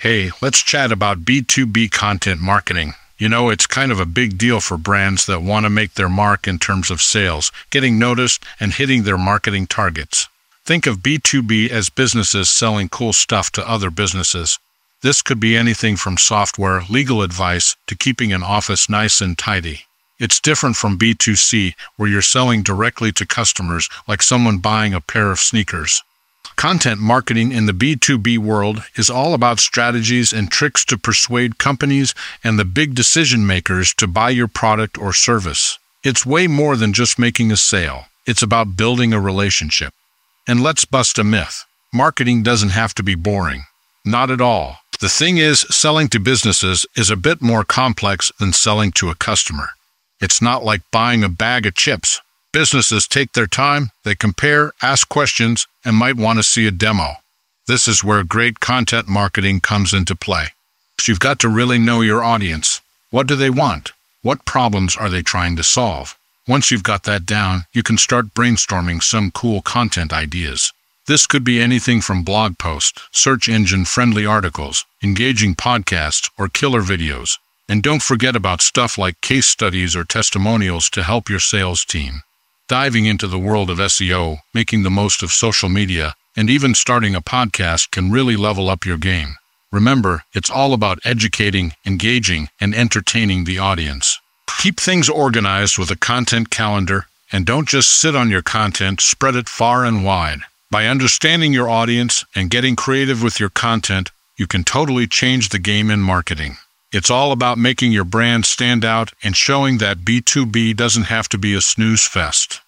Hey, let's chat about B2B content marketing. You know, it's kind of a big deal for brands that want to make their mark in terms of sales, getting noticed, and hitting their marketing targets. Think of B2B as businesses selling cool stuff to other businesses. This could be anything from software, legal advice, to keeping an office nice and tidy. It's different from B2C, where you're selling directly to customers, like someone buying a pair of sneakers. Content marketing in the B2B world is all about strategies and tricks to persuade companies and the big decision makers to buy your product or service. It's way more than just making a sale. It's about building a relationship. And let's bust a myth. Marketing doesn't have to be boring. Not at all. The thing is, selling to businesses is a bit more complex than selling to a customer. It's not like buying a bag of chips. Businesses take their time, they compare, ask questions, and might want to see a demo. This is where great content marketing comes into play. So you've got to really know your audience. What do they want? What problems are they trying to solve? Once you've got that down, you can start brainstorming some cool content ideas. This could be anything from blog posts, search engine friendly articles, engaging podcasts, or killer videos. And don't forget about stuff like case studies or testimonials to help your sales team diving into the world of SEO, making the most of social media, and even starting a podcast can really level up your game. Remember, it's all about educating, engaging, and entertaining the audience. Keep things organized with a content calendar, and don't just sit on your content, spread it far and wide. By understanding your audience and getting creative with your content, you can totally change the game in marketing. It's all about making your brand stand out and showing that B2B doesn't have to be a snooze fest.